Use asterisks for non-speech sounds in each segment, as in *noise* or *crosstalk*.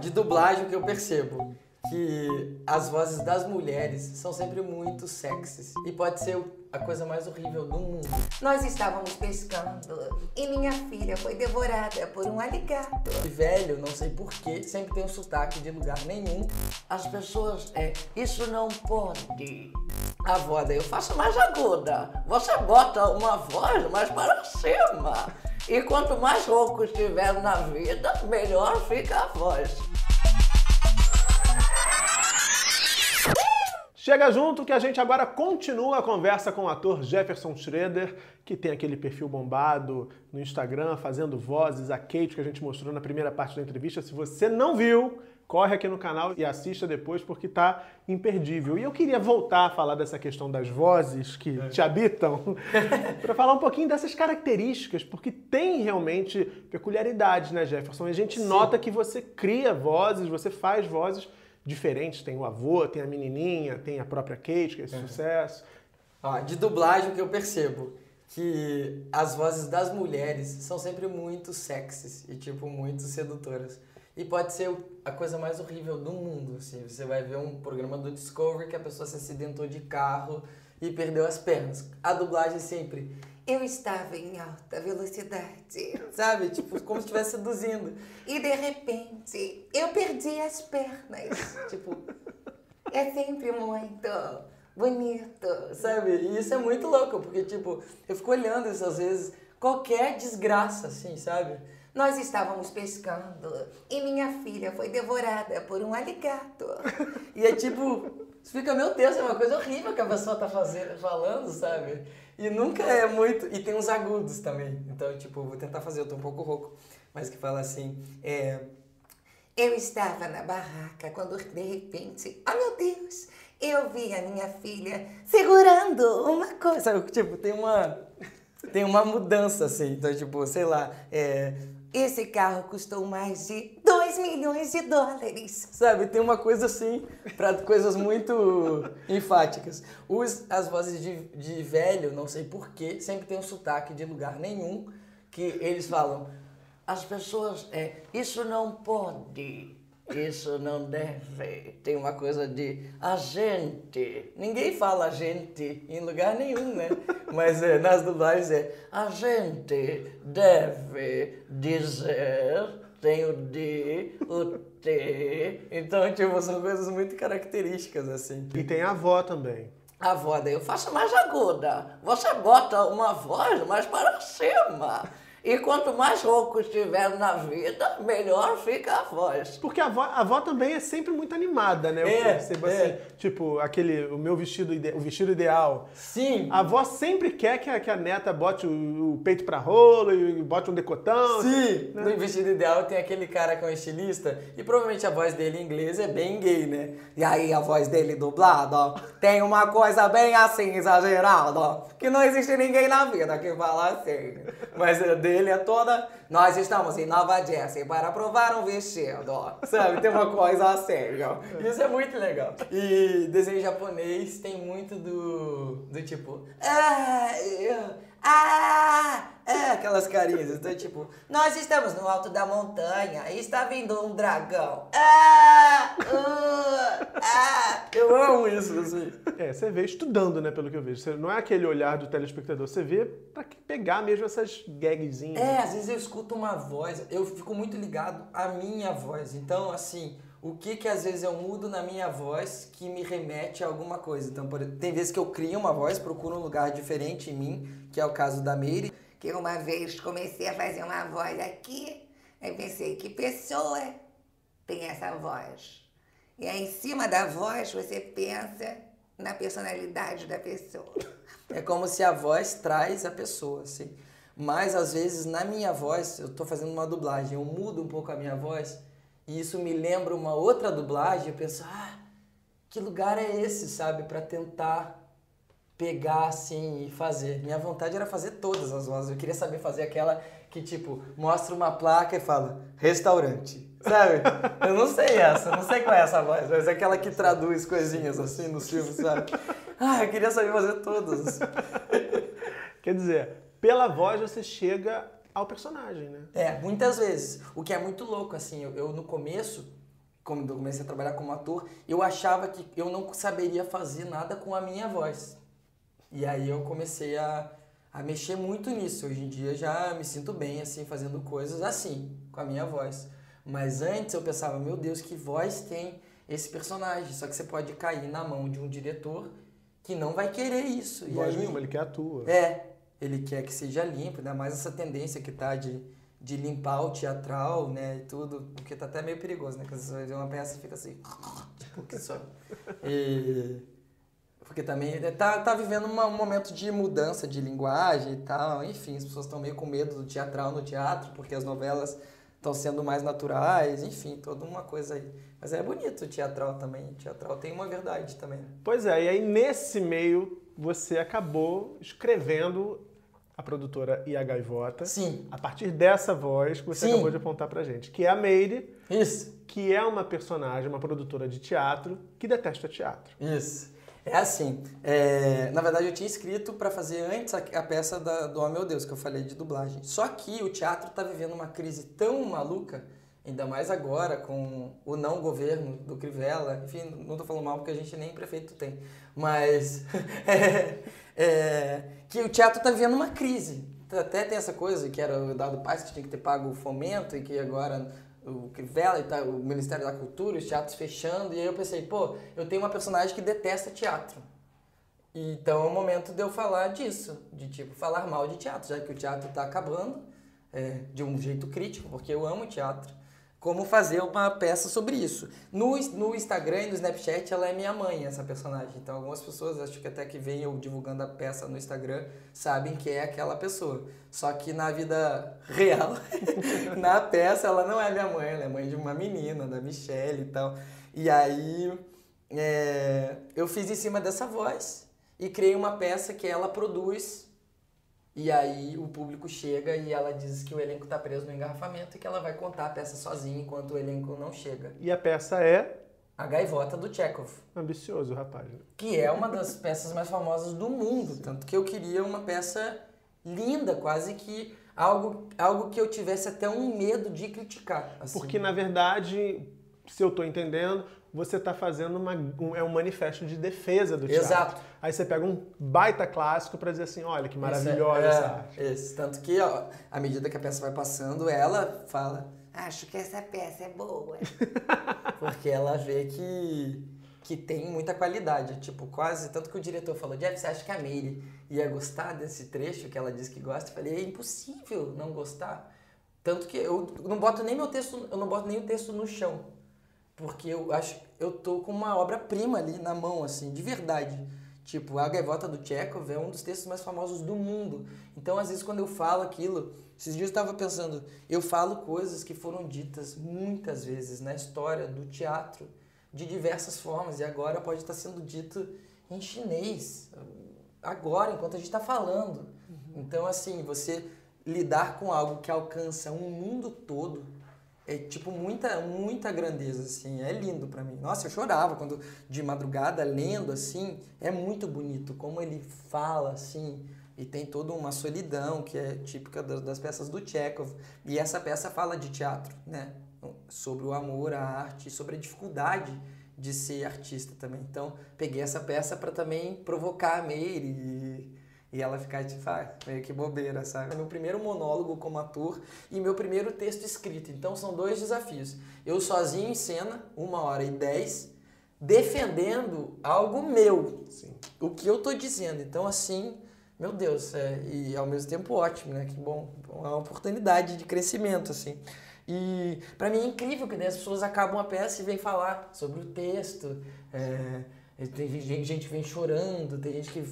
De dublagem, que eu percebo que as vozes das mulheres são sempre muito sexys. E pode ser a coisa mais horrível do mundo. Nós estávamos pescando e minha filha foi devorada por um aligato. E velho, não sei porquê, sempre tem um sotaque de lugar nenhum. As pessoas, é, isso não pode. A voz daí eu faço mais aguda. Você bota uma voz mais para cima. E quanto mais rouco estiver na vida, melhor fica a voz. Chega junto que a gente agora continua a conversa com o ator Jefferson Schroeder, que tem aquele perfil bombado no Instagram, fazendo vozes, a Kate que a gente mostrou na primeira parte da entrevista. Se você não viu, corre aqui no canal e assista depois porque tá imperdível. E eu queria voltar a falar dessa questão das vozes que é. te habitam, *laughs* para falar um pouquinho dessas características, porque tem realmente peculiaridades, né, Jefferson? E a gente Sim. nota que você cria vozes, você faz vozes diferentes. Tem o avô, tem a menininha, tem a própria Kate, que é esse uhum. sucesso. Ah, de dublagem, o que eu percebo? Que as vozes das mulheres são sempre muito sexys e, tipo, muito sedutoras. E pode ser a coisa mais horrível do mundo, assim. Você vai ver um programa do Discovery que a pessoa se acidentou de carro e perdeu as pernas. A dublagem sempre eu estava em alta velocidade. *laughs* Sabe? Tipo, como se estivesse seduzindo. E de repente, eu perdi as pernas. *laughs* tipo, é sempre muito bonito. Sabe? E isso é muito louco, porque, tipo, eu fico olhando isso às vezes, qualquer desgraça, assim, sabe? Nós estávamos pescando e minha filha foi devorada por um aligato. *laughs* e é tipo, você fica, meu Deus, é uma coisa horrível que a pessoa tá fazendo, falando, sabe? E nunca é muito. E tem uns agudos também. Então, tipo, vou tentar fazer, eu tô um pouco rouco. Mas que fala assim, é. Eu estava na barraca quando de repente, oh meu Deus, eu vi a minha filha segurando uma coisa. Sabe, tipo, tem uma. *laughs* Tem uma mudança, assim. Então, tipo, sei lá, é esse carro custou mais de 2 milhões de dólares. Sabe, tem uma coisa assim, para coisas muito enfáticas. Os, as vozes de, de velho, não sei porquê, sempre tem um sotaque de lugar nenhum, que eles falam. As pessoas, é, isso não pode. Isso não deve. Tem uma coisa de a gente. Ninguém fala gente em lugar nenhum, né? Mas é, nas dublagens é a gente deve dizer. Tem o de, o T. Então, tipo, são coisas muito características, assim. E tem a avó também. A avó daí eu faço mais aguda. Você bota uma voz mais para cima. E quanto mais rouco estiver na vida, melhor fica a voz. Porque a avó, a avó também é sempre muito animada, né? Eu é, percebo é. assim, tipo, aquele, o meu vestido, o vestido ideal. Sim. A avó sempre quer que a, que a neta bote o, o peito pra rolo e bote um decotão. Sim. Né? No vestido ideal tem aquele cara que é um estilista e provavelmente a voz dele em inglês é bem gay, né? E aí a voz dele dublada, ó, tem uma coisa bem assim, exagerada, ó, que não existe ninguém na vida que fala assim. Mas é dele é toda. Nós estamos em Nova Jersey para provar um vestido. Sabe? Tem uma coisa assim. Isso é muito legal. E desenho japonês tem muito do. do tipo. Ah, ah, é, aquelas carinhas. Então, tipo, nós estamos no alto da montanha e está vindo um dragão. Ah, uh, ah. Eu amo isso, assim. É, você vê estudando, né, pelo que eu vejo. Você, não é aquele olhar do telespectador, você vê pra pegar mesmo essas gagzinhas. É, às vezes eu escuto uma voz, eu fico muito ligado à minha voz. Então, assim, o que que às vezes eu mudo na minha voz que me remete a alguma coisa. Então, por, tem vezes que eu crio uma voz, procuro um lugar diferente em mim, que é o caso da Meire. Que uma vez comecei a fazer uma voz aqui, aí pensei, que pessoa tem essa voz? E aí, em cima da voz, você pensa na personalidade da pessoa. É como se a voz traz a pessoa, assim. Mas, às vezes, na minha voz, eu estou fazendo uma dublagem, eu mudo um pouco a minha voz, e isso me lembra uma outra dublagem, eu penso, ah, que lugar é esse, sabe? Para tentar pegar assim e fazer. Minha vontade era fazer todas as vozes. Eu queria saber fazer aquela que, tipo, mostra uma placa e fala restaurante. Sabe? *laughs* Eu não sei essa, não sei qual é essa voz, mas é aquela que traduz coisinhas assim no filme, sabe? Ah, eu queria saber fazer todas. Quer dizer, pela voz você chega ao personagem, né? É, muitas vezes. O que é muito louco, assim, eu, eu no começo quando eu comecei a trabalhar como ator, eu achava que eu não saberia fazer nada com a minha voz. E aí eu comecei a, a mexer muito nisso. Hoje em dia já me sinto bem, assim, fazendo coisas assim, com a minha voz. Mas antes eu pensava, meu Deus, que voz tem esse personagem? Só que você pode cair na mão de um diretor que não vai querer isso. Voz nenhuma, ele quer a tua. É, ele quer que seja limpo, ainda mais essa tendência que tá de, de limpar o teatral, né, e tudo, porque tá até meio perigoso, né, que às vezes você vê uma peça e fica assim, *laughs* tipo, que só... E... Porque também tá, tá vivendo uma- um momento de mudança de linguagem e tal, enfim, as pessoas estão meio com medo do teatral no teatro, porque as novelas estão sendo mais naturais, enfim, toda uma coisa aí. Mas é bonito o teatral também, o teatral tem uma verdade também. né? Pois é, e aí nesse meio você acabou escrevendo a produtora e a Gaivota. Sim, A partir dessa voz que você Sim. acabou de apontar pra gente, que é a Meire, isso. que é uma personagem, uma produtora de teatro que detesta teatro. Isso. É assim, é, na verdade eu tinha escrito para fazer antes a, a peça da, do Oh Meu Deus, que eu falei de dublagem. Só que o teatro tá vivendo uma crise tão maluca, ainda mais agora com o não governo do Crivella. Enfim, não tô falando mal porque a gente nem prefeito tem. Mas *laughs* é, é, que o teatro tá vivendo uma crise. Até tem essa coisa que era o Dado Paz que tinha que ter pago o fomento e que agora o Crivella tá, o Ministério da Cultura, os teatros fechando. E aí eu pensei, pô, eu tenho uma personagem que detesta teatro. Então é o momento de eu falar disso, de tipo, falar mal de teatro, já que o teatro tá acabando, é, de um jeito crítico, porque eu amo teatro. Como fazer uma peça sobre isso. No, no Instagram e no Snapchat, ela é minha mãe, essa personagem. Então, algumas pessoas, acho que até que vem eu divulgando a peça no Instagram, sabem que é aquela pessoa. Só que na vida *laughs* real, *laughs* na peça, ela não é minha mãe, ela é mãe de uma menina, da Michelle e tal. E aí, é, eu fiz em cima dessa voz e criei uma peça que ela produz. E aí o público chega e ela diz que o elenco tá preso no engarrafamento e que ela vai contar a peça sozinha enquanto o elenco não chega. E a peça é A Gaivota do Chekhov, ambicioso, rapaz. que é uma das *laughs* peças mais famosas do mundo, tanto que eu queria uma peça linda, quase que algo, algo que eu tivesse até um medo de criticar. assim. Porque, na verdade, se eu tô entendendo, você tá fazendo uma, um, é um manifesto de defesa do teatro. Exato. Aí você pega um baita clássico pra dizer assim, olha que maravilhosa Isso é- essa é, arte. Isso, tanto que ó, à medida que a peça vai passando, ela fala, Acho que essa peça é boa. *laughs* Porque ela vê que, que tem muita qualidade. Tipo, quase. Tanto que o diretor falou: Jeff, você acha que a Meire ia gostar desse trecho que ela diz que gosta? Eu falei: é impossível não gostar. Tanto que eu não boto nem meu texto, eu não boto nem o texto no chão. Porque eu acho eu tô com uma obra-prima ali na mão, assim, de verdade. Tipo, A Gaivota do Chekhov é um dos textos mais famosos do mundo. Então, às vezes, quando eu falo aquilo, esses dias eu estava pensando, eu falo coisas que foram ditas muitas vezes na história do teatro, de diversas formas, e agora pode estar sendo dito em chinês, agora, enquanto a gente está falando. Então, assim, você lidar com algo que alcança um mundo todo é tipo muita muita grandeza assim é lindo pra mim. Nossa eu chorava quando de madrugada lendo assim é muito bonito como ele fala assim e tem toda uma solidão que é típica das, peças do Chekhov. E essa peça fala de teatro né? Sobre o amor à arte sobre a dificuldade de ser artista também. Então peguei essa peça para também provocar a Meire e ela ficar tipo, ah, meio que bobeira, sabe? É meu primeiro monólogo como ator e meu primeiro texto escrito. Então são dois desafios. Eu sozinho em cena, uma hora e dez, defendendo algo meu. O que eu tô dizendo. Então, assim, meu Deus, é, e ao mesmo tempo ótimo, né? Que bom, uma oportunidade de crescimento, assim. E para mim é incrível que daí as pessoas acabam a peça e vêm falar sobre o texto. É, tem gente, gente vem chorando, tem gente que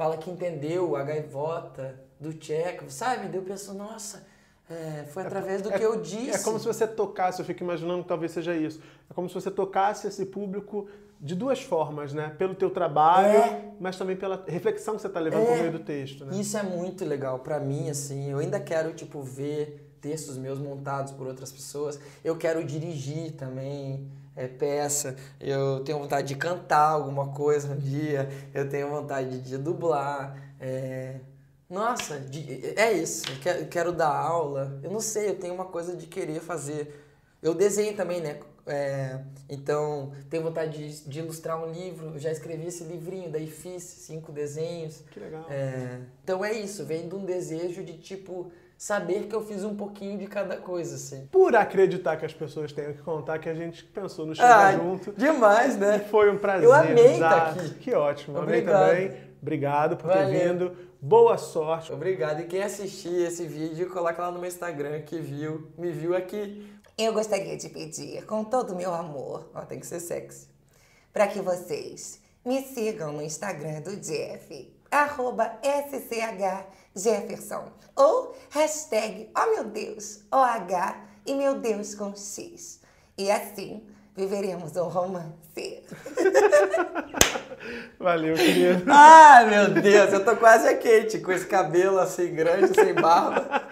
fala que entendeu a gaivota do Tcheco, sabe? Daí eu penso, nossa, é, foi através do que eu disse. É como se você tocasse, eu fico imaginando que talvez seja isso. É como se você tocasse esse público de duas formas, né? Pelo teu trabalho, É. mas também pela reflexão que você está levando É. por meio do texto, né? Isso é muito legal pra mim, assim. Eu ainda quero, tipo, ver textos meus montados por outras pessoas. Eu quero dirigir também é, peça. Eu tenho vontade de cantar alguma coisa um dia. Eu tenho vontade de dublar. é, Nossa, de- é isso. Eu quero, eu quero dar aula. Eu não sei, eu tenho uma coisa de querer fazer. Eu desenho também, né? É, então, tenho vontade de, de ilustrar um livro. Eu já escrevi esse livrinho, daí fiz cinco desenhos. Que legal. É, então é isso, vem de um desejo de tipo saber que eu fiz um pouquinho de cada coisa, assim. Por acreditar que as pessoas tenham que contar que a gente pensou no chegar Ah, junto. demais, né? Foi um prazer. Eu amei tá aqui. Que ótimo. Obrigado. Amei também. Obrigado por ter Valeu. vindo. Boa sorte. Obrigado. E quem assistir esse vídeo, coloca lá no meu Instagram que viu, me viu aqui. Eu gostaria de pedir, com todo o meu amor, Ó, tem que ser sexy. para que vocês me sigam no Instagram do Jeff, arroba SCHJefferson, ou hashtag, oh meu Deus, OH e meu Deus com X. E assim viveremos um romance. *laughs* Valeu, querido. *laughs* Ai, meu Deus, eu tô quase a Kate, com esse cabelo assim grande, sem barba.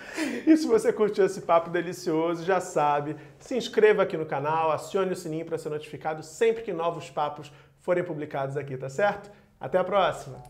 E se você curtiu esse papo delicioso, já sabe, se inscreva aqui no canal, acione o sininho para ser notificado sempre que novos papos forem publicados aqui, tá certo? Até a próxima!